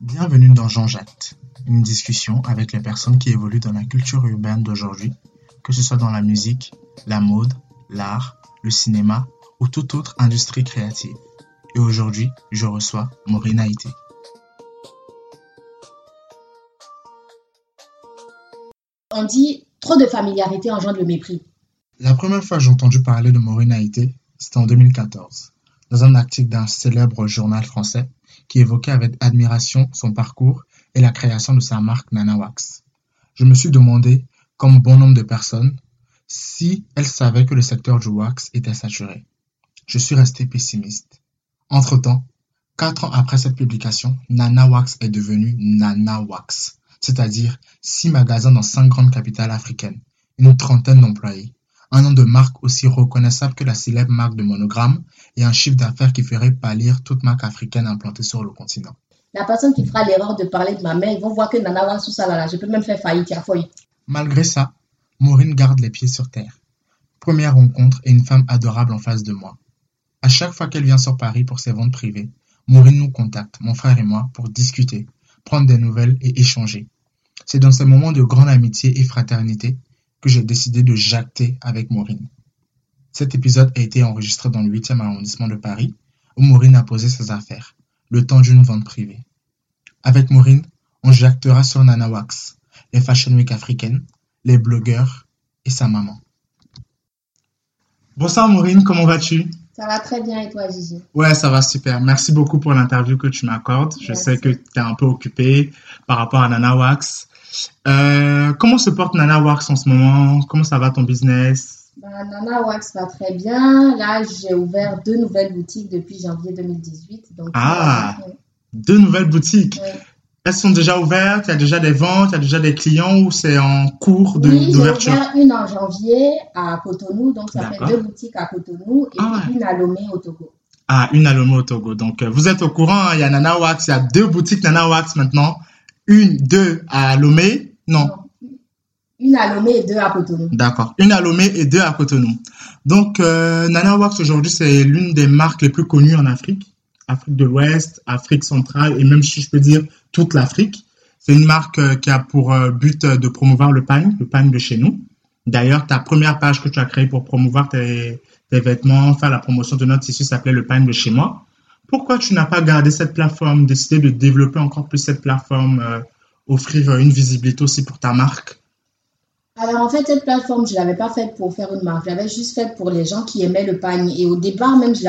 Bienvenue dans Jean-Jacques, une discussion avec les personnes qui évoluent dans la culture urbaine d'aujourd'hui, que ce soit dans la musique, la mode, l'art, le cinéma ou toute autre industrie créative. Et aujourd'hui, je reçois Maureen Haïté. On dit trop de familiarité engendre le mépris. La première fois que j'ai entendu parler de Maureen Haïté, c'était en 2014, dans un article d'un célèbre journal français qui évoquait avec admiration son parcours et la création de sa marque Nana Wax. Je me suis demandé, comme bon nombre de personnes, si elle savait que le secteur du wax était saturé. Je suis resté pessimiste. Entre-temps, quatre ans après cette publication, Nana Wax est devenu Nana Wax, c'est-à-dire six magasins dans cinq grandes capitales africaines, une trentaine d'employés, un nom de marque aussi reconnaissable que la célèbre marque de monogramme et un chiffre d'affaires qui ferait pâlir toute marque africaine implantée sur le continent. La personne qui fera l'erreur de parler de ma mère, ils vont voir que Nana là, je peux même faire faillite, il folie. Malgré ça, Maureen garde les pieds sur terre. Première rencontre et une femme adorable en face de moi. À chaque fois qu'elle vient sur Paris pour ses ventes privées, Maureen nous contacte, mon frère et moi, pour discuter, prendre des nouvelles et échanger. C'est dans ces moments de grande amitié et fraternité que j'ai décidé de jacter avec Maureen. Cet épisode a été enregistré dans le 8e arrondissement de Paris, où Maureen a posé ses affaires, le temps d'une vente privée. Avec Maureen, on jactera sur Nana Wax, les Fashion Week africaines, les blogueurs et sa maman. Bonsoir Maureen, comment vas-tu? Ça va très bien et toi Gigi? Ouais, ça va super. Merci beaucoup pour l'interview que tu m'accordes. Je sais que tu es un peu occupée par rapport à Nana Wax. Euh, comment se porte Nana Wax en ce moment? Comment ça va ton business? Bah, Nana Wax va très bien. Là, j'ai ouvert deux nouvelles boutiques depuis janvier 2018. ah, deux nouvelles boutiques. Elles sont déjà ouvertes, il y a déjà des ventes, il y a déjà des clients ou c'est en cours d'ouverture Oui, j'ai ouvert une en janvier à Cotonou, donc ça fait deux boutiques à Cotonou et ah une à Lomé au Togo. Ah, une à Lomé au Togo. Donc, euh, vous êtes au courant, hein, il y a Nana Wax, il y a deux boutiques Nana Wax maintenant une, deux à Lomé? Non. Une à Lomé et deux à Cotonou. D'accord. Une à Lomé et deux à Cotonou. Donc, euh, Nana aujourd'hui, c'est l'une des marques les plus connues en Afrique. Afrique de l'Ouest, Afrique centrale et même si je peux dire toute l'Afrique. C'est une marque euh, qui a pour euh, but de promouvoir le pain, le pain de chez nous. D'ailleurs, ta première page que tu as créée pour promouvoir tes, tes vêtements, faire la promotion de notre tissu s'appelait le pain de chez moi. Pourquoi tu n'as pas gardé cette plateforme, décidé de développer encore plus cette plateforme, euh, offrir une visibilité aussi pour ta marque? Alors en fait, cette plateforme, je ne l'avais pas faite pour faire une marque, je l'avais juste faite pour les gens qui aimaient le pagne. Et au départ, même, je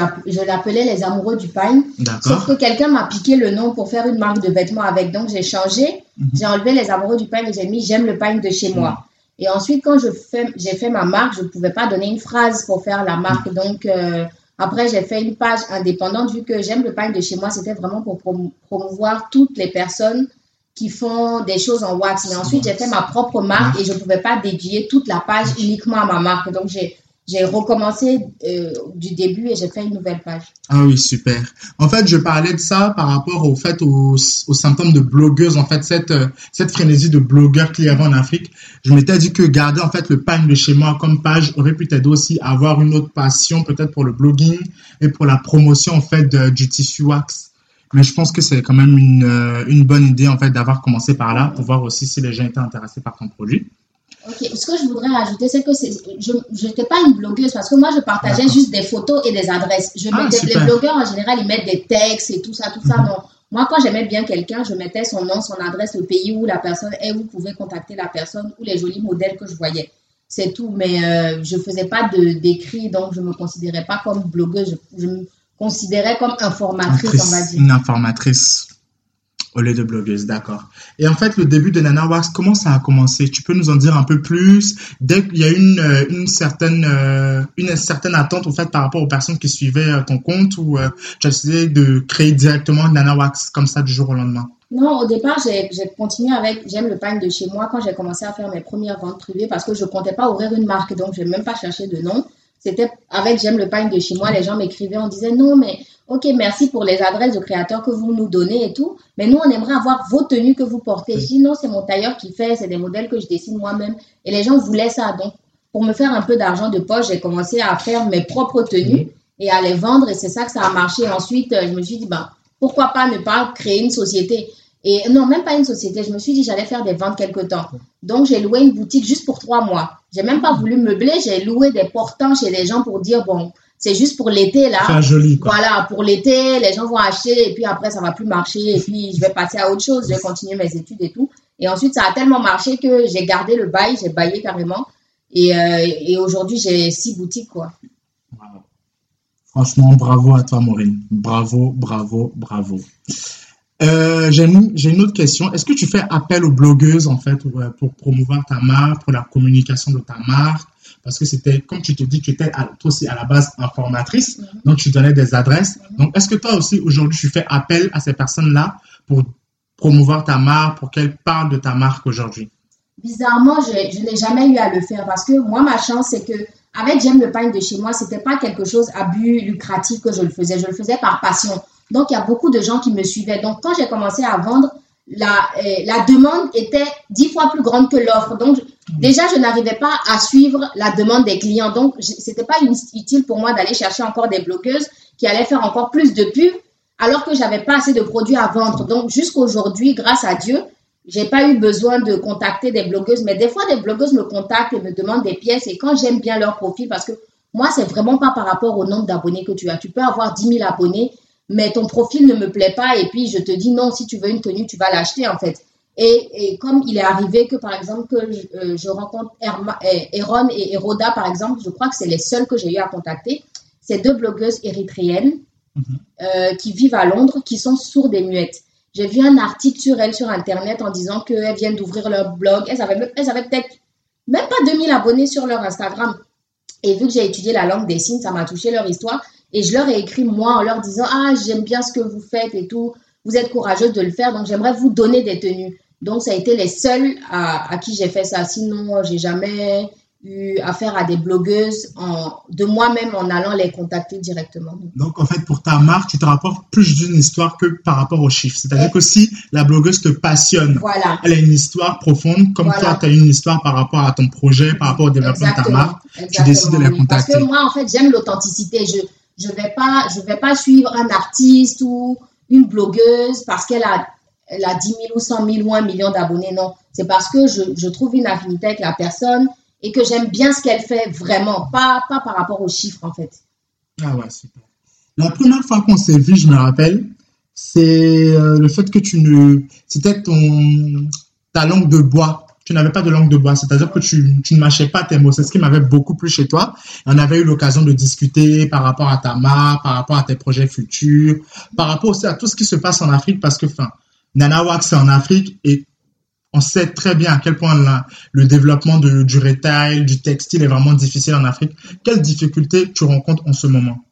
l'appelais les amoureux du pagne. Sauf que quelqu'un m'a piqué le nom pour faire une marque de vêtements avec. Donc j'ai changé, mhm. j'ai enlevé les amoureux du pagne et j'ai mis j'aime le pagne de chez moi. Et ensuite, quand j'ai fait, ma marque, je ne pouvais pas donner une phrase pour faire la marque. Donc euh, après, j'ai fait une page indépendante vu que j'aime le pain de chez moi. C'était vraiment pour promouvoir toutes les personnes qui font des choses en wax. Mais ensuite, j'ai fait ma propre marque et je ne pouvais pas dédier toute la page uniquement à ma marque. Donc, j'ai j'ai recommencé euh, du début et j'ai fait une nouvelle page. Ah oui, super. En fait, je parlais de ça par rapport au fait aux, symptômes de blogueuse, en fait, cette, euh, cette frénésie de blogueurs qu'il y avait en Afrique. Je m'étais dit que garder en fait le pain de chez moi comme page aurait pu t'aider aussi à avoir une autre passion peut-être pour le blogging et pour la promotion en fait du tissu wax. Mais je pense que c'est quand même une, euh, une bonne idée en fait d'avoir commencé par là pour voir aussi si les gens étaient intéressés par ton produit. Ok, ce que je voudrais rajouter, c'est que je n'étais pas une blogueuse parce que moi, je partageais juste des photos et des adresses. Je ah, mettais, les blogueurs, en général, ils mettent des textes et tout ça, tout ça. Mhm. Moi, quand j'aimais bien quelqu'un, je mettais son nom, son adresse, le pays où la personne est, vous pouvez contacter la personne ou les jolis modèles que je voyais. C'est tout, mais euh, je ne faisais pas d'écrit, donc je ne me considérais pas comme blogueuse. Je, je, me considérais comme informatrice, on va dire. Une informatrice. Au lieu de blogueuse, d'accord. Et en fait, le début de Nana Wax, comment ça a commencé? Tu peux nous en dire un peu plus? Dès qu'il y a une, euh, une, certaine, euh, une certaine attente en fait, par rapport aux personnes qui suivaient euh, ton compte ou tu as décidé de créer directement Nana Wax comme ça du jour au lendemain? Non, au départ, j'ai continué avec J'aime le pain de chez moi quand j'ai commencé à faire mes premières ventes privées parce que je ne comptais pas ouvrir une marque, donc je n'ai même pas cherché de nom. C'était avec J'aime le pain de chez moi, les gens m'écrivaient, on disait non, mais ok, merci pour les adresses de créateurs que vous nous donnez et tout, mais nous, on aimerait avoir vos tenues que vous portez. Je dis non, c'est mon tailleur qui fait, c'est des modèles que je dessine moi-même. Et les gens voulaient ça. Donc, pour me faire un peu d'argent de poche, j'ai commencé à faire mes propres tenues et à les vendre et c'est ça que ça a marché. Ensuite, je me suis dit, ben, pourquoi pas ne pas créer une société? Et non, même pas une société. Je me suis dit, j'allais faire des ventes quelque temps. Donc, j'ai loué une boutique juste pour trois mois. J'ai même pas voulu meubler. J'ai loué des portants chez les gens pour dire, bon, c'est juste pour l'été, là. C'est joli, quoi. Voilà, pour l'été, les gens vont acheter et puis après, ça va plus marcher et puis je vais passer à autre chose. Je vais continuer mes études et tout. Et ensuite, ça a tellement marché que j'ai gardé le bail, j'ai baillé carrément. Et, euh, et aujourd'hui, j'ai six boutiques, quoi. Franchement, bravo à toi, Maureen. Bravo, bravo, bravo. Euh, j'ai une, autre question. Est-ce que tu fais appel aux blogueuses, en fait, pour, pour, promouvoir ta marque, pour la communication de ta marque? Parce que c'était, comme tu te dis, tu étais toi aussi à la base informatrice, mhm. donc tu donnais des adresses. Mhm. Donc, est-ce que toi aussi, aujourd'hui, tu fais appel à ces personnes-là pour promouvoir ta marque, pour qu'elles parlent de ta marque aujourd'hui? Bizarrement, je, je n'ai jamais eu à le faire parce que moi, ma chance, c'est que avec J'aime le pain de chez moi, c'était pas quelque chose à but lucratif que je le faisais. Je le faisais par passion. Donc, il y a beaucoup de gens qui me suivaient. Donc, quand j'ai commencé à vendre, la, euh, la demande était dix fois plus grande que l'offre. Donc, déjà, je n'arrivais pas à suivre la demande des clients. Donc, c'était pas utile pour moi d'aller chercher encore des blogueuses qui allaient faire encore plus de pubs alors que j'avais pas assez de produits à vendre. Donc, jusqu'aujourd'hui, grâce à Dieu, j'ai pas eu besoin de contacter des blogueuses, mais des fois, des blogueuses me contactent et me demandent des pièces. Et quand j'aime bien leur profil, parce que moi, c'est vraiment pas par rapport au nombre d'abonnés que tu as. Tu peux avoir 10 000 abonnés, mais ton profil ne me plaît pas. Et puis, je te dis non, si tu veux une tenue, tu vas l'acheter, en fait. Et, comme il est arrivé que, par exemple, que je, euh, rencontre Eron et Eroda, par exemple, je crois que c'est les seuls que j'ai eu à contacter. C'est deux blogueuses érythréennes mm-hmm. euh, qui vivent à Londres, qui sont sourdes et muettes. J'ai vu un article sur elles sur Internet en disant qu'elles viennent d'ouvrir leur blog. Elles avaient, elles avaient peut-être même pas 2000 abonnés sur leur Instagram. Et vu que j'ai étudié la langue des signes, ça m'a touché leur histoire. Et je leur ai écrit, moi, en leur disant Ah, j'aime bien ce que vous faites et tout. Vous êtes courageuse de le faire, donc j'aimerais vous donner des tenues. Donc, ça a été les seuls à, à qui j'ai fait ça. Sinon, j'ai jamais eu affaire à des blogueuses en, de moi-même en allant les contacter directement. Donc, en fait, pour ta marque, tu te rapportes plus d'une histoire que par rapport aux chiffres. C'est-à-dire que si la blogueuse te passionne, elle a une histoire profonde, comme toi, tu as une histoire par rapport à ton projet, par rapport au développement de ta marque, tu décides de les contacter. Parce que moi, en fait, j'aime l'authenticité. Je ne vais, pas, je vais pas suivre un artiste ou une blogueuse parce qu'elle a elle a 10 000 ou 100 000 ou 1 million d'abonnés. Non, c'est parce que je, je trouve une affinité avec la personne et que j'aime bien ce qu'elle fait vraiment, pas, pas par rapport aux chiffres en fait. Ah ouais, super. La première fois qu'on s'est vu, je me rappelle, c'est euh, le fait que tu ne. C'était ton. ta langue de bois. Tu n'avais pas de langue de bois, c'est-à-dire que tu, tu, ne mâchais pas tes mots. C'est ce qui m'avait beaucoup plu chez toi. On avait eu l'occasion de discuter par rapport à ta marque, par rapport à tes projets futurs, par rapport aussi à tout ce qui se passe en Afrique, parce que, enfin, Nana c'est en Afrique et on sait très bien à quel point le développement du retail, du textile est vraiment difficile en Afrique. Quelles difficultés tu rencontres en ce moment?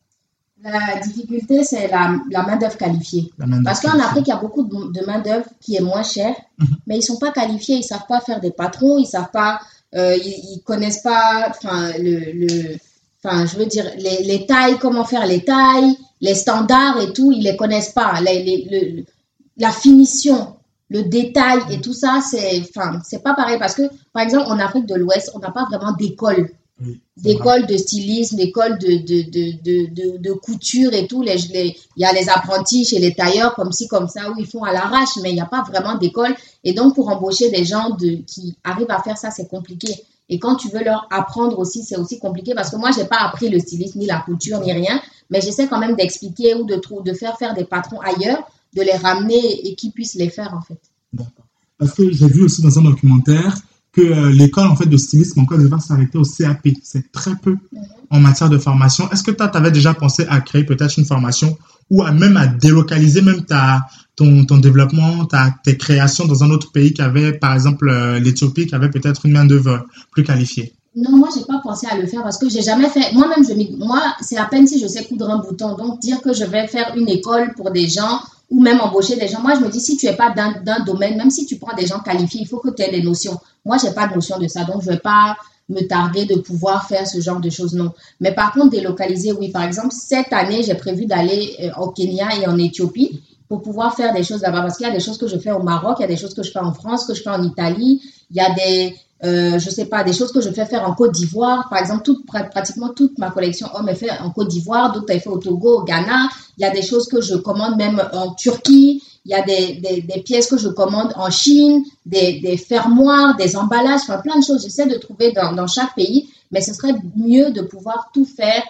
La difficulté, c'est la, main-d'œuvre qualifiée. Parce qu'en Afrique, il y a beaucoup de, main-d'œuvre qui est moins chère, mhm. mais ils ne sont pas qualifiés, ils ne savent pas faire des patrons, ils savent pas, euh, ils, connaissent pas, enfin, le, enfin, je veux dire, les, tailles, comment faire les tailles, les standards et tout, ils les connaissent pas. la finition, le détail et tout ça, c'est enfin, c'est pas pareil parce que, par exemple, en Afrique de l'Ouest, on n'a pas vraiment d'école. D'école de stylisme, d'école de, de, de, couture et tout. Les, il y a les apprentis chez les tailleurs comme ci, comme ça, où ils font à l'arrache, mais il n'y a pas vraiment d'école. Et donc, pour embaucher des gens de, qui arrivent à faire ça, c'est compliqué. Et quand tu veux leur apprendre aussi, c'est aussi compliqué parce que moi, j'ai pas appris le stylisme, ni la couture, ni rien, mais j'essaie quand même d'expliquer ou de, de faire faire des patrons ailleurs de les ramener et qu'ils puissent les faire en fait. D'accord. Parce que j'ai vu aussi dans un documentaire que euh, l'école en fait de stylisme encore va s'arrêter au CAP. C'est très peu en matière de formation. Est-ce que tu avais déjà pensé à créer peut-être une formation ou à même à délocaliser même ta, ton, ton développement, ta, tes créations dans un autre pays qui avait, par exemple, euh, l'Éthiopie, qui avait peut-être une main-d'œuvre plus qualifiée? Non, moi, j'ai pas pensé à le faire parce que j'ai jamais fait. Moi-même, je moi, c'est à peine si je sais coudre un bouton. Donc, dire que je vais faire une école pour des gens ou même embaucher des gens. Moi, je me dis, si tu n'es pas d'un domaine, même si tu prends des gens qualifiés, il faut que tu aies des notions. Moi, je n'ai pas de notion de ça, donc je ne vais pas me targuer de pouvoir faire ce genre de choses, non. Mais par contre, délocaliser, oui. Par exemple, cette année, j'ai prévu d'aller euh, au Kenya et en Éthiopie pour pouvoir faire des choses là-bas. Parce qu'il y a des choses que je fais au Maroc, il y a des choses que je fais en France, que je fais en Italie, il y a des, euh, je sais pas, des choses que je fais faire en Côte d'Ivoire. Par exemple, pratiquement toute ma collection homme est faite en Côte d'Ivoire, d'autres est fait au Togo, au Ghana. Il y a des choses que je commande même en Turquie. il y a des, des, pièces que je commande en Chine, des, des fermoirs, des emballages, enfin plein de choses. J'essaie de trouver dans, dans chaque pays, mais ce serait mieux de pouvoir tout faire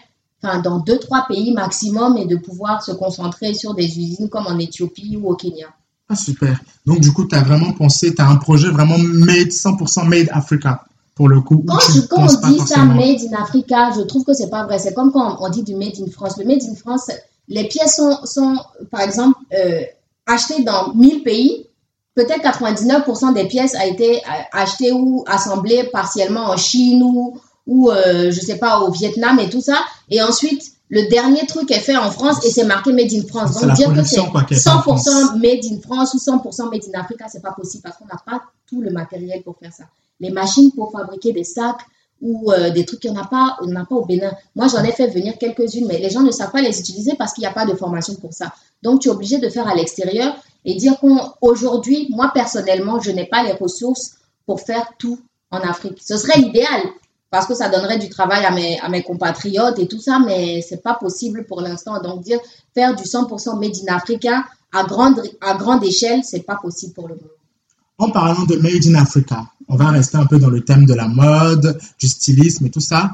enfin, dans deux, trois pays maximum et de pouvoir se concentrer sur des usines comme en Éthiopie ou au Kenya. Ah, super. Donc, du coup, tu as vraiment pensé, tu as un projet vraiment made, 100% made Africa pour le coup. Quand, on dit ça, made in Africa, je trouve que c'est pas vrai. C'est comme quand on dit du made in France. Le made in France, les pièces sont, sont par exemple, euh, achetées dans 1000 pays. Peut-être 99% des pièces a été euh, achetées ou assemblées partiellement en Chine ou, ou euh, je sais pas, au Vietnam et tout ça. Et ensuite, le dernier truc est fait en France et c'est marqué Made in France. Donc dire que c'est 100% Made in France ou 100% Made in Africa, c'est pas possible parce qu'on n'a pas tout le matériel pour faire ça. Les machines pour fabriquer des sacs ou euh, des trucs qu'on n'a pas, on n'a pas au Bénin. Moi, j'en ai fait venir quelques-unes, mais les gens ne savent pas les utiliser parce qu'il n'y a pas de formation pour ça. Donc, tu es obligé de faire à l'extérieur et dire qu'aujourd'hui, moi personnellement, je n'ai pas les ressources pour faire tout en Afrique. Ce serait l'idéal parce que ça donnerait du travail à mes, compatriotes et tout ça, mais c'est pas possible pour l'instant. Donc, dire faire du 100% Made in Africa à grande, à grande échelle, c'est pas possible pour le moment. En parlant de Made in Africa, on va rester un peu dans le thème de la mode, du stylisme et tout ça.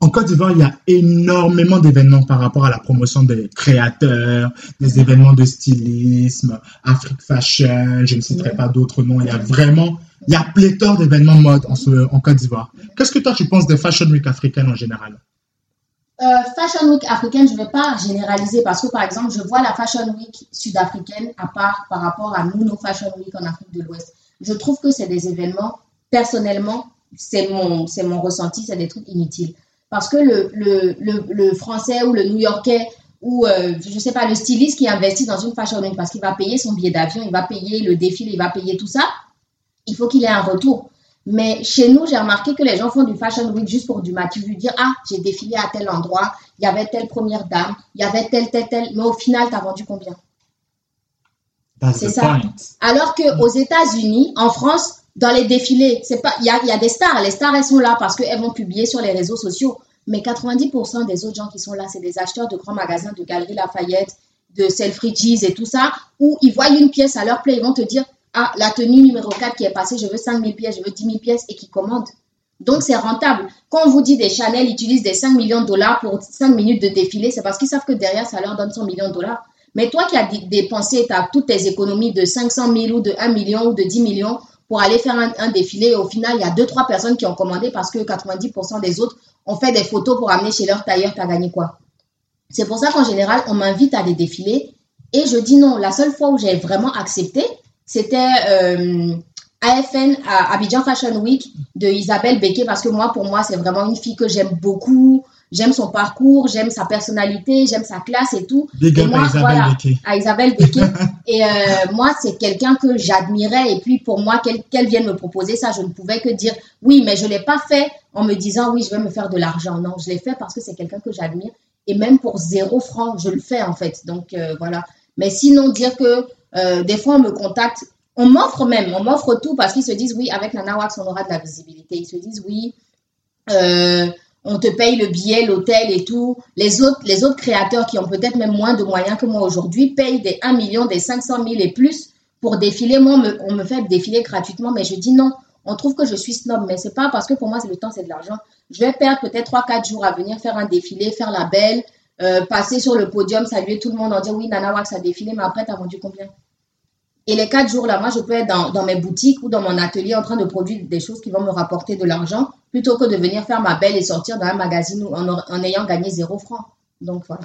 En Côte d'Ivoire, il y a énormément d'événements par rapport à la promotion des créateurs, des événements de stylisme, Afrique Fashion, je ne citerai pas d'autres noms. Il y a vraiment il y a pléthore d'événements mode en, en Côte d'Ivoire. Qu'est-ce que toi tu penses des Fashion Week africaines en général? Euh, Fashion Week africaine, je ne vais pas généraliser parce que par exemple, je vois la Fashion Week sud-africaine à part par rapport à nous, nos Fashion Week en Afrique de l'Ouest. Je trouve que c'est des événements, personnellement, c'est mon, c'est mon ressenti, c'est des trucs inutiles. Parce que le, le, le, français ou le new-yorkais ou, euh, je ne sais pas, le styliste qui investit dans une Fashion Week parce qu'il va payer son billet d'avion, il va payer le défilé, il va payer tout ça, il faut qu'il ait un retour. Mais chez nous, j'ai remarqué que les gens font du Fashion Week juste pour du match. veux dire, ah, j'ai défilé à tel endroit, il y avait telle première dame, il y avait telle, telle, telle. Mais au final, tu as vendu combien? C'est ça. Alors qu'aux États-Unis, en France, dans les défilés, c'est pas, il y a, des stars. Les stars, elles sont là parce qu'elles vont publier sur les réseaux sociaux. Mais 90% des autres gens qui sont là, c'est des acheteurs de grands magasins, de Galeries Lafayette, de Selfridges et tout ça, où ils voient une pièce à leur plaît, ils vont te dire, ah, la tenue numéro 4 qui est passée, je veux 5 000 pièces, je veux 10 000 pièces et qui commande. Donc, c'est rentable. Quand on vous dit des Chanel utilisent des 5 millions de dollars pour 5 minutes de défilé, c'est parce qu'ils savent que derrière, ça leur donne 100 millions de dollars. Mais toi qui as dépensé as toutes tes économies de 500 000 ou de 1 million ou de 10 millions pour aller faire un, défilé, au final, il y a 2-3 personnes qui ont commandé parce que 90% des autres ont fait des photos pour amener chez leur tailleur, tu as gagné quoi? C'est pour ça qu'en général, on m'invite à des défilés et je dis non. La seule fois où j'ai vraiment accepté, c'était euh, AFN à Abidjan Fashion Week de Isabelle Becquet parce que moi, pour moi, c'est vraiment une fille que j'aime beaucoup. J'aime son parcours, j'aime sa personnalité, j'aime sa classe et tout. et moi, à Isabelle voilà. À Isabelle et euh, moi, c'est quelqu'un que j'admirais. Et puis, pour moi, qu'elle vienne me proposer ça, je ne pouvais que dire oui, mais je ne l'ai pas fait en me disant oui, je vais me faire de l'argent. Non, je l'ai fait parce que c'est quelqu'un que j'admire. Et même pour zéro franc, je le fais en fait. Donc, euh, voilà. Mais sinon, dire que euh, des fois, on me contacte, on m'offre même, on m'offre tout parce qu'ils se disent, oui, avec Nana Wax, on aura de la visibilité. Ils se disent, oui, euh, on te paye le billet, l'hôtel et tout. Les autres, les autres créateurs qui ont peut-être même moins de moyens que moi aujourd'hui payent des 1 million, des 500 000 et plus pour défiler. Moi, on me, fait défiler gratuitement, mais je dis non. On trouve que je suis snob, mais c'est pas parce que pour moi, c'est le temps, c'est de l'argent. Je vais perdre peut-être 3-4 jours à venir faire un défilé, faire la belle, euh, passer sur le podium, saluer tout le monde en disant oui, Nana Wax a défilé, mais après, tu as vendu combien? Et les quatre jours là, moi, je peux être dans, dans, mes boutiques ou dans mon atelier en train de produire des choses qui vont me rapporter de l'argent plutôt que de venir faire ma belle et sortir dans un magazine en, en ayant gagné zéro franc. Donc voilà.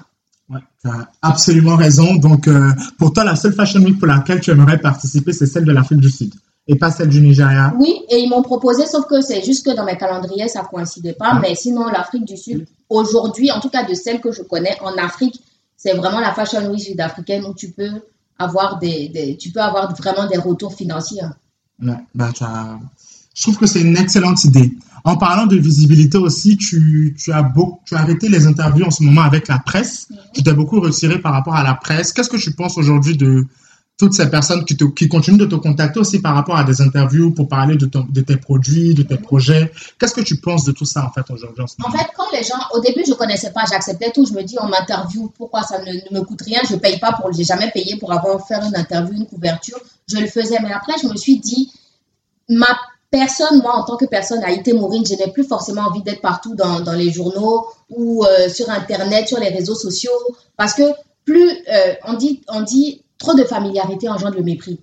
Ouais, tu as absolument raison. Donc, euh, pour toi, la seule Fashion Week pour laquelle tu aimerais participer, c'est celle de l'Afrique du Sud et pas celle du Nigeria. Oui, et ils m'ont proposé, sauf que c'est juste que dans mes calendriers, ça ne coïncidait pas. Mais sinon, l'Afrique du Sud, aujourd'hui, en tout cas de celles que je connais en Afrique, c'est vraiment la Fashion Week sud-africaine où tu peux avoir des, tu peux avoir vraiment des retours financiers. Ouais, bah, Je trouve que c'est une excellente idée. En parlant de visibilité aussi, tu, tu, as beau, tu as arrêté les interviews en ce moment avec la presse. Tu t'es beaucoup retiré par rapport à la presse. Qu'est-ce que tu penses aujourd'hui de toutes ces personnes qui, te, qui continuent de te contacter aussi par rapport à des interviews pour parler de, de tes produits, de tes projets. Qu'est-ce que tu penses de tout ça en fait aujourd'hui En fait, quand les gens, au début, je connaissais pas, j'acceptais tout. Je me dis, on m'interview, pourquoi ça ne, me coûte rien? Je paye pas pour, j'ai jamais payé pour avoir fait une interview, une couverture. Je le faisais, mais après, je me suis dit, ma personne, moi, en tant que personne, a été Maureen, je n'ai plus forcément envie d'être partout dans, dans, les journaux ou euh, sur Internet, sur les réseaux sociaux, parce que plus euh, on dit, on dit trop de familiarité engendre le mépris.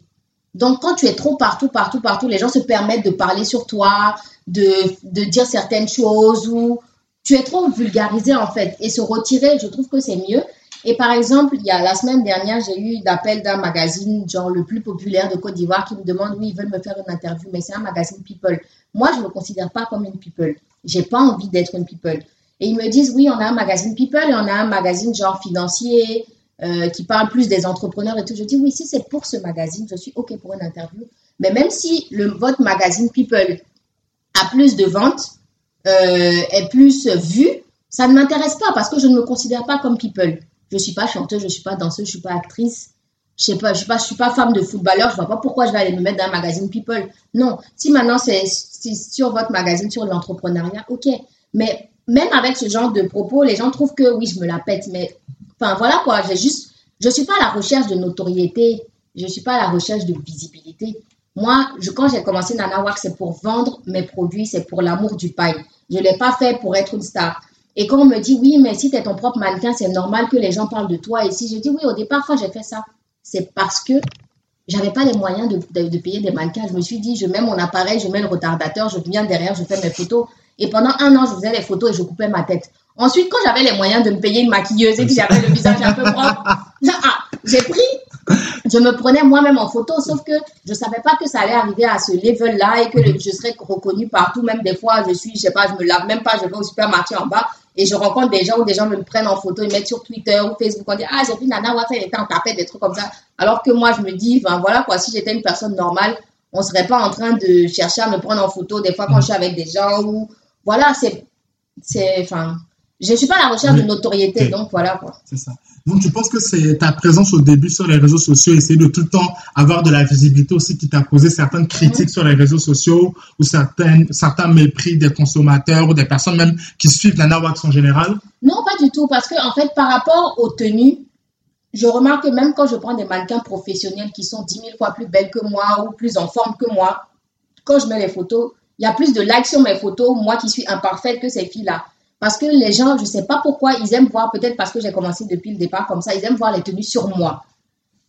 Donc, quand tu es trop partout, partout, partout, les gens se permettent de parler sur toi, de, de dire certaines choses ou tu es trop vulgarisé en fait. Et se retirer, je trouve que c'est mieux. Et par exemple, il y a la semaine dernière, j'ai eu l'appel d'un magazine, genre le plus populaire de Côte d'Ivoire, qui me demande, oui, ils veulent me faire une interview, mais c'est un magazine People. Moi, je ne me considère pas comme une People. J'ai pas envie d'être une People. Et ils me disent, oui, on a un magazine People et on a un magazine genre financier, euh, qui parle plus des entrepreneurs et tout. Je dis oui, si c'est pour ce magazine, je suis OK pour une interview. Mais même si le, votre magazine People a plus de ventes, euh, est plus vu, ça ne m'intéresse pas parce que je ne me considère pas comme People. Je suis pas chanteuse, je suis pas danseuse, je suis pas actrice. Je je suis pas, suis pas femme de footballeur. Je vois pas pourquoi je vais aller me mettre dans un magazine People. Non. Si maintenant c'est sur votre magazine sur l'entrepreneuriat, ok. Mais même avec ce genre de propos, les gens trouvent que oui, je me la pète. Mais Enfin, voilà quoi. J'ai juste, je suis pas à la recherche de notoriété. Je suis pas à la recherche de visibilité. Moi, je, quand j'ai commencé Nana c'est pour vendre mes produits, c'est pour l'amour du pain. Je l'ai pas fait pour être une star. Et quand on me dit, oui, mais si tu es ton propre mannequin, c'est normal que les gens parlent de toi. Et si je dis, oui, au départ, quand j'ai fait ça, c'est parce que j'avais pas les moyens de, de, payer des mannequins. Je me suis dit, je mets mon appareil, je mets le retardateur, je viens derrière, je fais mes photos. Et pendant un an, je faisais les photos et je coupais ma tête. Ensuite, quand j'avais les moyens de me payer une maquilleuse et que j'avais le visage un peu propre, ah, j'ai pris, je me prenais moi-même en photo, sauf que je savais pas que ça allait arriver à ce level-là et que je serais reconnue partout. Même des fois, je suis, je sais pas, je me lave même pas, je vais au supermarché en bas et je rencontre des gens où des gens me prennent en photo, ils mettent sur Twitter ou Facebook, on dit, ah, j'ai vu Nana Watson, elle était en tapette, des trucs comme ça. Alors que moi, je me dis, ben voilà quoi, si j'étais une personne normale, on serait pas en train de chercher à me prendre en photo des fois quand je suis avec des gens ou, voilà, c'est, c'est, enfin, je ne suis pas à la recherche de notoriété, donc voilà quoi. C'est ça. Donc tu penses que c'est ta présence au début sur les réseaux sociaux, essayer de tout le temps avoir de la visibilité aussi qui t'a causé certaines critiques sur les réseaux sociaux ou certaines, certains mépris des consommateurs ou des personnes même qui suivent la Wax en général? Non, pas du tout, parce que en fait par rapport aux tenues, je remarque que même quand je prends des mannequins professionnels qui sont 10 000 fois plus belles que moi ou plus en forme que moi, quand je mets les photos, il y a plus de likes sur mes photos, moi qui suis imparfaite que ces filles-là. Parce que les gens, je ne sais pas pourquoi, ils aiment voir, peut-être parce que j'ai commencé depuis le départ comme ça, ils aiment voir les tenues sur moi.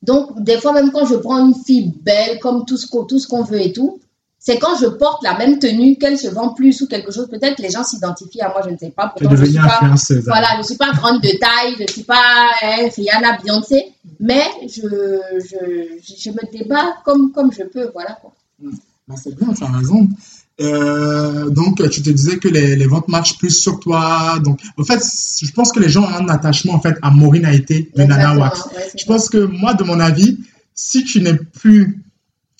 Donc, des fois, même quand je prends une fille belle, comme tout ce qu'on veut et tout, c'est quand je porte la même tenue qu'elle se vend plus ou quelque chose. Peut-être les gens s'identifient à moi, je ne sais pas. Pourtant, je suis pas, voilà, je ne suis pas grande de taille, je ne suis pas hein, Rihanna, Beyoncé, mais je, je, je, me débat comme, comme je peux. Voilà. Quoi. Bah, c'est bien, tu as raison. Euh, donc, tu te disais que les, les, ventes marchent plus sur toi. Donc, en fait, je pense que les gens ont un attachement en fait à Maureen a été de Nana Wax. je pense que moi, de mon avis, si tu n'es plus,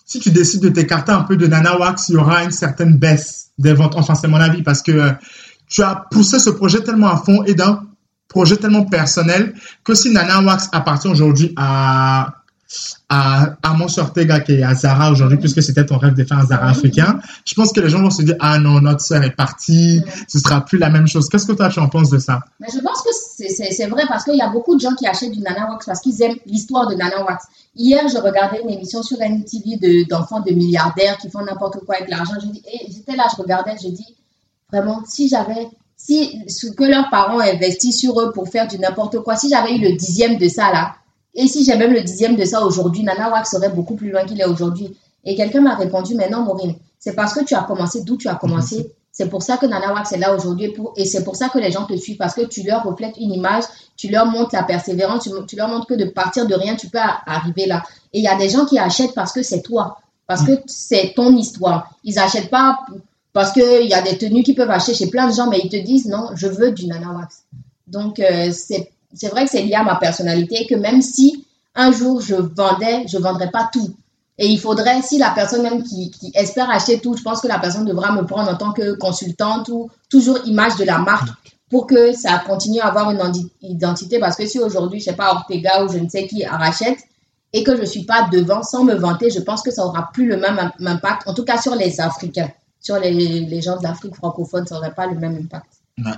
si tu décides de t'écarter un peu de Nana Wax, il y aura une certaine baisse des ventes. Enfin, c'est mon avis parce que tu as poussé ce projet tellement à fond et d'un projet tellement personnel que si Nana Wax appartient aujourd'hui à à Amos Ortega qui est à Zara aujourd'hui, puisque c'était ton rêve de faire un Zara africain, je pense que les gens vont se dire, ah non, notre sœur est partie, ce sera plus la même chose. Qu'est-ce que toi, tu en penses de ça? Mais je pense que c'est vrai parce qu'il y a beaucoup de gens qui achètent du Nana Wax parce qu'ils aiment l'histoire de Nana Wax. Hier, je regardais une émission sur NTV d'enfants de, milliardaires qui font n'importe quoi avec l'argent. J'étais là, je regardais, je dis, vraiment, si j'avais si ce que leurs parents investissent sur eux pour faire du n'importe quoi, si j'avais eu le dixième de ça là, et si j'ai même le dixième de ça aujourd'hui, Nana Wax serait beaucoup plus loin qu'il est aujourd'hui. Et quelqu'un m'a répondu, mais non, Maureen, c'est parce que tu as commencé d'où tu as commencé. C'est pour ça que Nana Wax est là aujourd'hui et c'est pour ça que les gens te suivent parce que tu leur reflètes une image, tu leur montres la persévérance, tu, leur montres que de partir de rien, tu peux arriver là. Et il y a des gens qui achètent parce que c'est toi, parce que c'est ton histoire. Ils n'achètent pas parce qu'il y a des tenues qu'ils peuvent acheter chez plein de gens, mais ils te disent non, je veux du Nana Wax. Donc, euh, c'est c'est vrai que c'est lié à ma personnalité, que même si un jour je vendais, je ne vendrais pas tout. Et il faudrait, si la personne même qui, espère acheter tout, je pense que la personne devra me prendre en tant que consultante ou toujours image de la marque pour que ça continue à avoir une identité. Parce que si aujourd'hui, je sais pas, Ortega ou je ne sais qui rachète et que je ne suis pas devant sans me vanter, je pense que ça aura plus le même impact, en tout cas sur les Africains. Sur les, les gens de l'Afrique francophone, ça n'aurait pas le même impact. Ouais.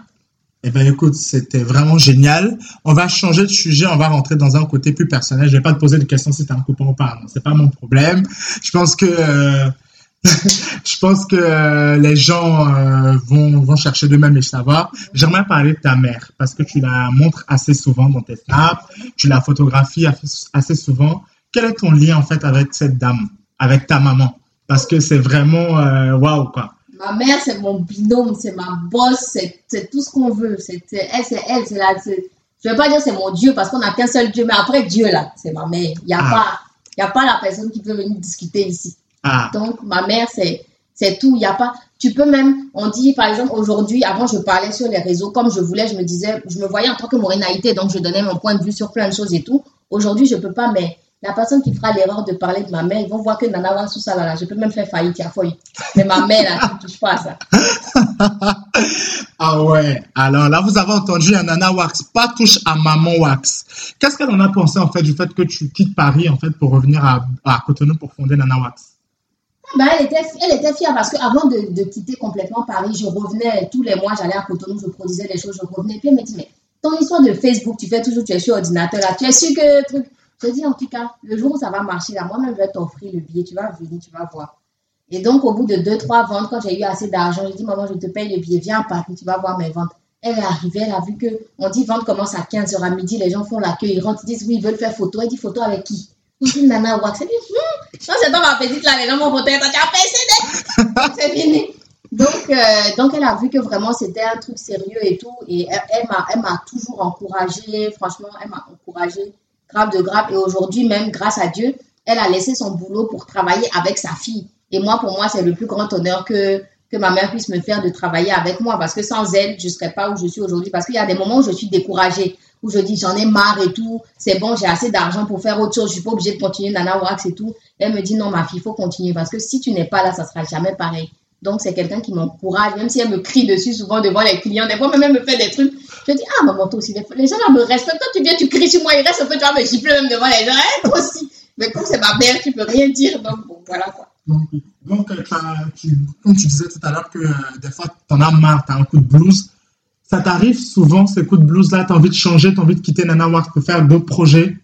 Eh bien, écoute, c'était vraiment génial. On va changer de sujet, on va rentrer dans un côté plus personnel. Je vais pas te poser de questions si tu un copain ou pas. C'est pas mon problème. Je pense que euh, je pense que euh, les gens euh, vont, vont chercher d'eux-mêmes et savoir. J'aimerais parler de ta mère parce que tu la montres assez souvent dans tes snaps, tu la photographies assez souvent. Quel est ton lien en fait avec cette dame, avec ta maman? Parce que c'est vraiment waouh wow, quoi. Ma mère, c'est mon binôme, c'est ma boss, c'est tout ce qu'on veut. C'est elle, c'est elle, c'est la. Je ne vais pas dire c'est mon Dieu parce qu'on n'a qu'un seul Dieu, mais après Dieu, là, c'est ma mère. Il n'y a, ah. pas, y a pas la personne qui peut venir discuter ici. Ah. Donc, ma mère, c'est c'est tout. Il y a pas. Tu peux même, on dit par exemple aujourd'hui, avant je parlais sur les réseaux comme je voulais, je me disais, je me voyais en tant que morénalité, donc je donnais mon point de vue sur plein de choses et tout. Aujourd'hui, je peux pas, mais la personne qui fera l'erreur de parler de ma mère, ils vont voir que Nana sous ça là, je peux même faire faillite, il a Mais ma mère là, tu ne touches pas à ça. ah ouais, alors là vous avez entendu un Nana Wax, pas touche à maman Wax. Qu'est-ce qu'elle en a pensé en fait du fait que tu quittes Paris en fait pour revenir à, à Cotonou pour fonder Nana Wax? Bah, elle, était, elle était fière parce qu'avant de, de quitter complètement Paris, je revenais tous les mois, j'allais à Cotonou, je produisais des choses, je revenais. Puis elle me dit, mais ton histoire de Facebook, tu fais toujours, tu es sur ordinateur là, tu es sûr que truc. Je dis en tout cas, le jour où ça va marcher, là, moi-même, je vais t'offrir le billet, tu vas venir, tu vas voir. Et donc, au bout de deux, trois ventes, quand j'ai eu assez d'argent, j'ai dit, maman, je te paye le billet, viens à Paris, tu vas voir mes ventes. Elle est arrivée, elle a vu que, on dit, vente commence à 15h à midi, les gens font l'accueil, ils rentrent, ils disent, oui, ils veulent faire photo. Elle dit, photo avec qui? On dit, Nana Wax. Elle dit, hum, c'est dans ma petite là, les gens vont photo, tu as c'est fini. Donc, euh, donc, elle a vu que vraiment c'était un truc sérieux et tout. Et elle, elle m'a toujours encouragée, franchement, elle m'a encouragée grave de grave. Et aujourd'hui, même grâce à Dieu, elle a laissé son boulot pour travailler avec sa fille. Et moi, pour moi, c'est le plus grand honneur que, ma mère puisse me faire de travailler avec moi. Parce que sans elle, je ne serais pas où je suis aujourd'hui. Parce qu'il y a des moments où je suis découragée, où je dis j'en ai marre et tout. C'est bon, j'ai assez d'argent pour faire autre chose. Je ne suis pas obligée de continuer Nana Wax et tout. Elle me dit non, ma fille, il faut continuer. Parce que si tu n'es pas là, ça ne sera jamais pareil. Donc, c'est quelqu'un qui m'encourage, même si elle me crie dessus souvent devant les clients. Des fois, même elle me fait des trucs. Je dis, ah, maman, toi aussi, les gens là me respectent. Quand tu viens, tu cries sur moi, il reste un peu, tu vas me gifler même devant les gens. Eh, toi aussi. Mais comme c'est ma mère, tu peux rien dire. Donc, bon, voilà quoi. Donc, euh, tu, comme tu disais tout à l'heure que euh, des fois, tu en as marre, tu as un coup de blues. Ça t'arrive souvent, ces coups de blues-là, tu as envie de changer, tu as envie de quitter Nana Wax pour faire d'autres projets?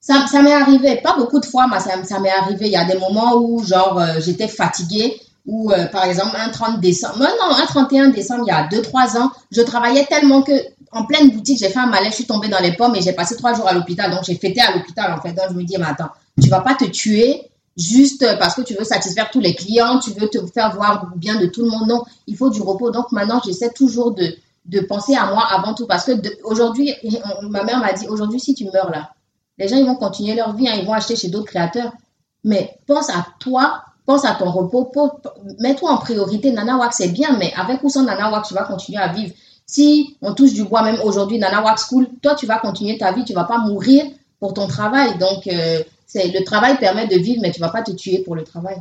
Ça, ça m'est arrivé, pas beaucoup de fois, mais ça, ça m'est arrivé. Il y a des moments où, genre, euh, j'étais fatiguée ou euh, par exemple un 30 décembre, non, un 31 décembre, il y a 2-3 ans, je travaillais tellement que en pleine boutique, j'ai fait un malaise, je suis tombée dans les pommes et j'ai passé trois jours à l'hôpital. Donc j'ai fêté à l'hôpital en fait. Donc je me dis, mais attends, tu vas pas te tuer juste parce que tu veux satisfaire tous les clients, tu veux te faire voir bien de tout le monde. Non, il faut du repos. Donc maintenant, j'essaie toujours de, de penser à moi avant tout parce que aujourd'hui, ma mère m'a dit, aujourd'hui, si tu meurs là, les gens ils vont continuer leur vie, hein, ils vont acheter chez d'autres créateurs. Mais pense à toi pense à ton repos, mets-toi en priorité. Nana Wax, c'est bien, mais avec ou sans Nana Wax, tu vas continuer à vivre. Si on touche du bois, même aujourd'hui, Nana Wax School, toi, tu vas continuer ta vie, tu vas pas mourir pour ton travail. Donc, euh, c'est le travail permet de vivre, mais tu vas pas te tuer pour le travail.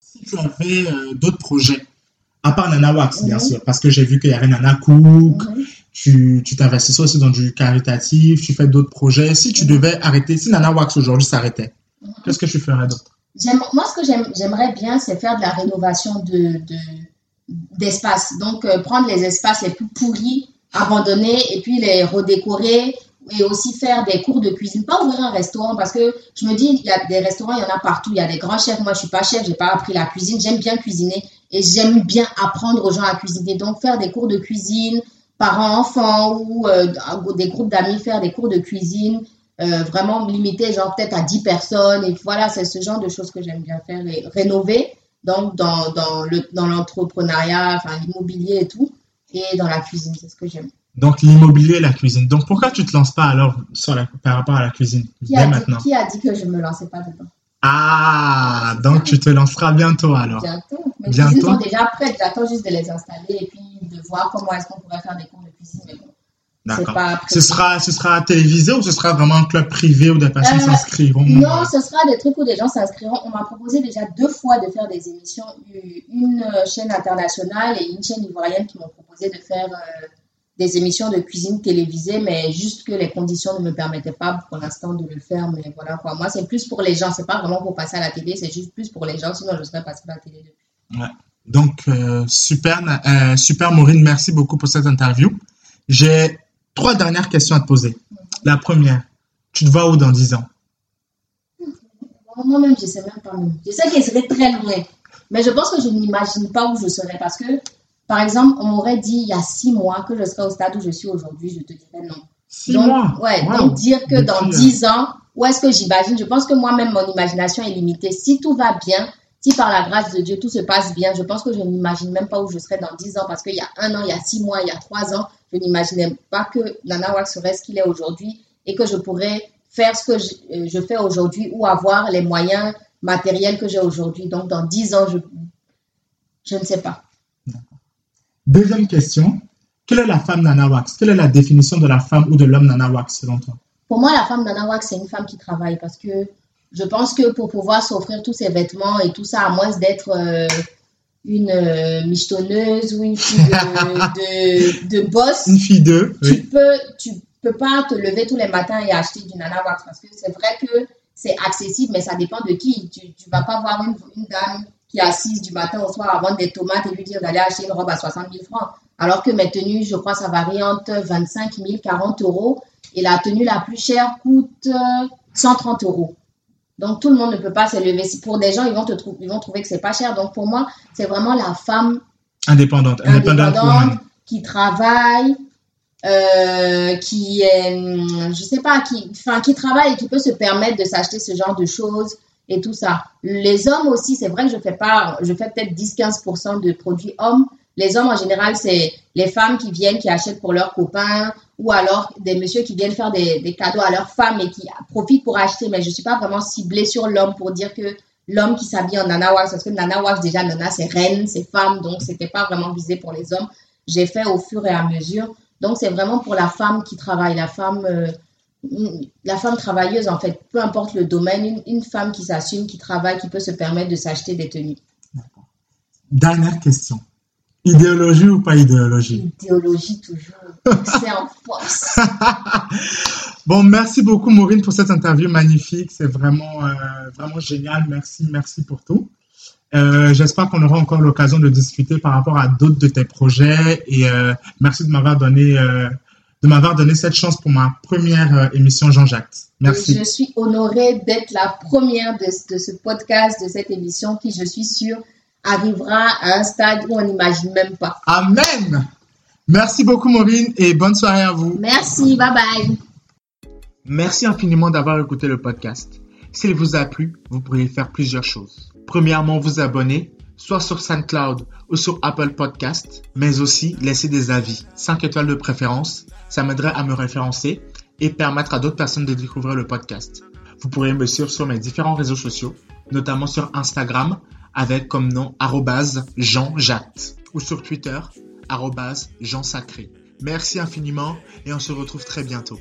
Si tu avais euh, d'autres projets, à part Nana Wax, bien mhm. sûr, parce que j'ai vu qu'il y avait Nana Cook, mhm. tu t'investis aussi dans du caritatif, tu fais d'autres projets. Si tu devais arrêter, si Nana Wax aujourd'hui s'arrêtait, mhm. qu'est-ce que tu ferais d'autre? Moi, ce que j'aimerais bien, c'est faire de la rénovation de, d'espace. Donc, euh, prendre les espaces les plus pourris, abandonnés, et puis les redécorer, et aussi faire des cours de cuisine. Pas ouvrir un restaurant, parce que je me dis, il y a des restaurants, il y en a partout. Il y a des grands chefs. Moi, je suis pas chef, j'ai pas appris la cuisine. J'aime bien cuisiner, et j'aime bien apprendre aux gens à cuisiner. Donc, faire des cours de cuisine, parents-enfants, ou euh, des groupes d'amis, faire des cours de cuisine, euh, vraiment limité, genre peut-être à 10 personnes. Et voilà, c'est ce genre de choses que j'aime bien faire. Et rénover, donc dans, dans, le, dans l'entrepreneuriat, enfin l'immobilier et tout, et dans la cuisine, c'est ce que j'aime. Donc l'immobilier et la cuisine. Donc pourquoi tu te lances pas alors sur la, par rapport à la cuisine qui a, dit, qui a dit que je me lançais pas dedans? Ah, donc tu te lanceras bientôt alors. Bientôt. Mes bientôt? sont déjà prêtes. J'attends juste de les installer et puis de voir comment est-ce qu'on pourrait faire des cours de cuisine. Mais bon, D'accord. Ce sera, ce sera télévisé ou ce sera vraiment un club privé où des personnes euh, s'inscriront? Non, ce sera des trucs où des gens s'inscriront. On m'a proposé déjà deux fois de faire des émissions. Une chaîne internationale et une chaîne ivoirienne qui m'ont proposé de faire des émissions de cuisine télévisées, mais juste que les conditions ne me permettaient pas pour l'instant de le faire. Mais voilà quoi. Moi, c'est plus pour les gens. C'est pas vraiment pour passer à la télé, c'est juste plus pour les gens. Sinon, je serais passé à la télé depuis. Ouais. Donc, euh, super, euh, super Maureen, merci beaucoup pour cette interview. J'ai trois dernières questions à te poser. La première, tu te vois où dans 10 ans? Moi-même, je sais même pas. Je sais qu'elle serait très loin. Mais je pense que je n'imagine pas où je serais parce que par exemple, on m'aurait dit il y a six mois que je serais au stade où je suis aujourd'hui, je te dirais non. Six mois? Ouais, donc dire que dans dix ans, où est-ce que j'imagine? Je pense que moi-même, mon imagination est limitée. Si tout va bien, si par la grâce de Dieu tout se passe bien, je pense que je n'imagine même pas où je serais dans dix ans parce qu'il y a un an, il y a six mois, il y a trois ans, je n'imaginais pas que Nana Wax serait ce qu'il est aujourd'hui et que je pourrais faire ce que je, euh, je fais aujourd'hui ou avoir les moyens matériels que j'ai aujourd'hui. Donc, dans dix ans, je, je ne sais pas. Deuxième question, quelle est la femme Nana Wax Quelle est la définition de la femme ou de l'homme Nana Wax selon toi? Pour moi, la femme Nana Wax, c'est une femme qui travaille parce que je pense que pour pouvoir s'offrir tous ses vêtements et tout ça, à moins d'être euh, une euh, michetonneuse ou une fille de, de, boss, une fille de, tu peux tu peux pas te lever tous les matins et acheter du Nana Wax parce que c'est vrai que c'est accessible, mais ça dépend de qui. Tu, tu vas pas voir une, une dame qui est assise du matin au soir à vendre des tomates et lui dire d'aller acheter une robe à 60 000 francs. Alors que mes tenues, je crois, ça varie entre 25 000, 40 euros. Et la tenue la plus chère coûte 130 euh, euros. Donc, tout le monde ne peut pas s'élever. Pour des gens, ils vont, te ils vont trouver que c'est pas cher. Donc, pour moi, c'est vraiment la femme indépendante, indépendante, qui travaille, euh, qui est, je sais pas, qui, enfin, qui travaille et qui peut se permettre de s'acheter ce genre de choses et tout ça. Les hommes aussi, c'est vrai que je fais pas, je fais peut-être 10-15% de produits hommes. Les hommes, en général, c'est les femmes qui viennent, qui achètent pour leurs copains, ou alors des messieurs qui viennent faire des, des cadeaux à leurs femmes et qui profitent pour acheter. Mais je suis pas vraiment ciblée sur l'homme pour dire que l'homme qui s'habille en Nana Wax, parce que Nana Wax, déjà, Nana, c'est reine, c'est femme, donc c'était pas vraiment visé pour les hommes. J'ai fait au fur et à mesure. Donc, c'est vraiment pour la femme qui travaille, la femme, euh, la femme travailleuse, en fait, peu importe le domaine, une, femme qui s'assume, qui travaille, qui peut se permettre de s'acheter des tenues. Dernière question. Idéologie ou pas idéologie? Idéologie toujours. C'est en force. bon, merci beaucoup Maureen pour cette interview magnifique. C'est vraiment, euh, vraiment génial. Merci, merci pour tout. Euh, j'espère qu'on aura encore l'occasion de discuter par rapport à d'autres de tes projets et euh, merci de m'avoir donné de m'avoir donné cette chance pour ma première émission Jean-Jacques. Merci. je suis honorée d'être la première de, ce podcast, de cette émission qui, je suis sûre, arrivera à un stade où on n'imagine même pas. Amen. Merci beaucoup Maureen et bonne soirée à vous. Merci, bye bye. Merci infiniment d'avoir écouté le podcast. S'il vous a plu, vous pourriez faire plusieurs choses. Premièrement, vous abonner soit sur SoundCloud ou sur Apple Podcast, mais aussi laisser des avis, 5 étoiles de préférence, ça m'aiderait à me référencer et permettre à d'autres personnes de découvrir le podcast. Vous pourrez me suivre sur mes différents réseaux sociaux, notamment sur Instagram avec comme nom Jean Jacques ou sur Twitter Jean Sacré. Merci infiniment et on se retrouve très bientôt.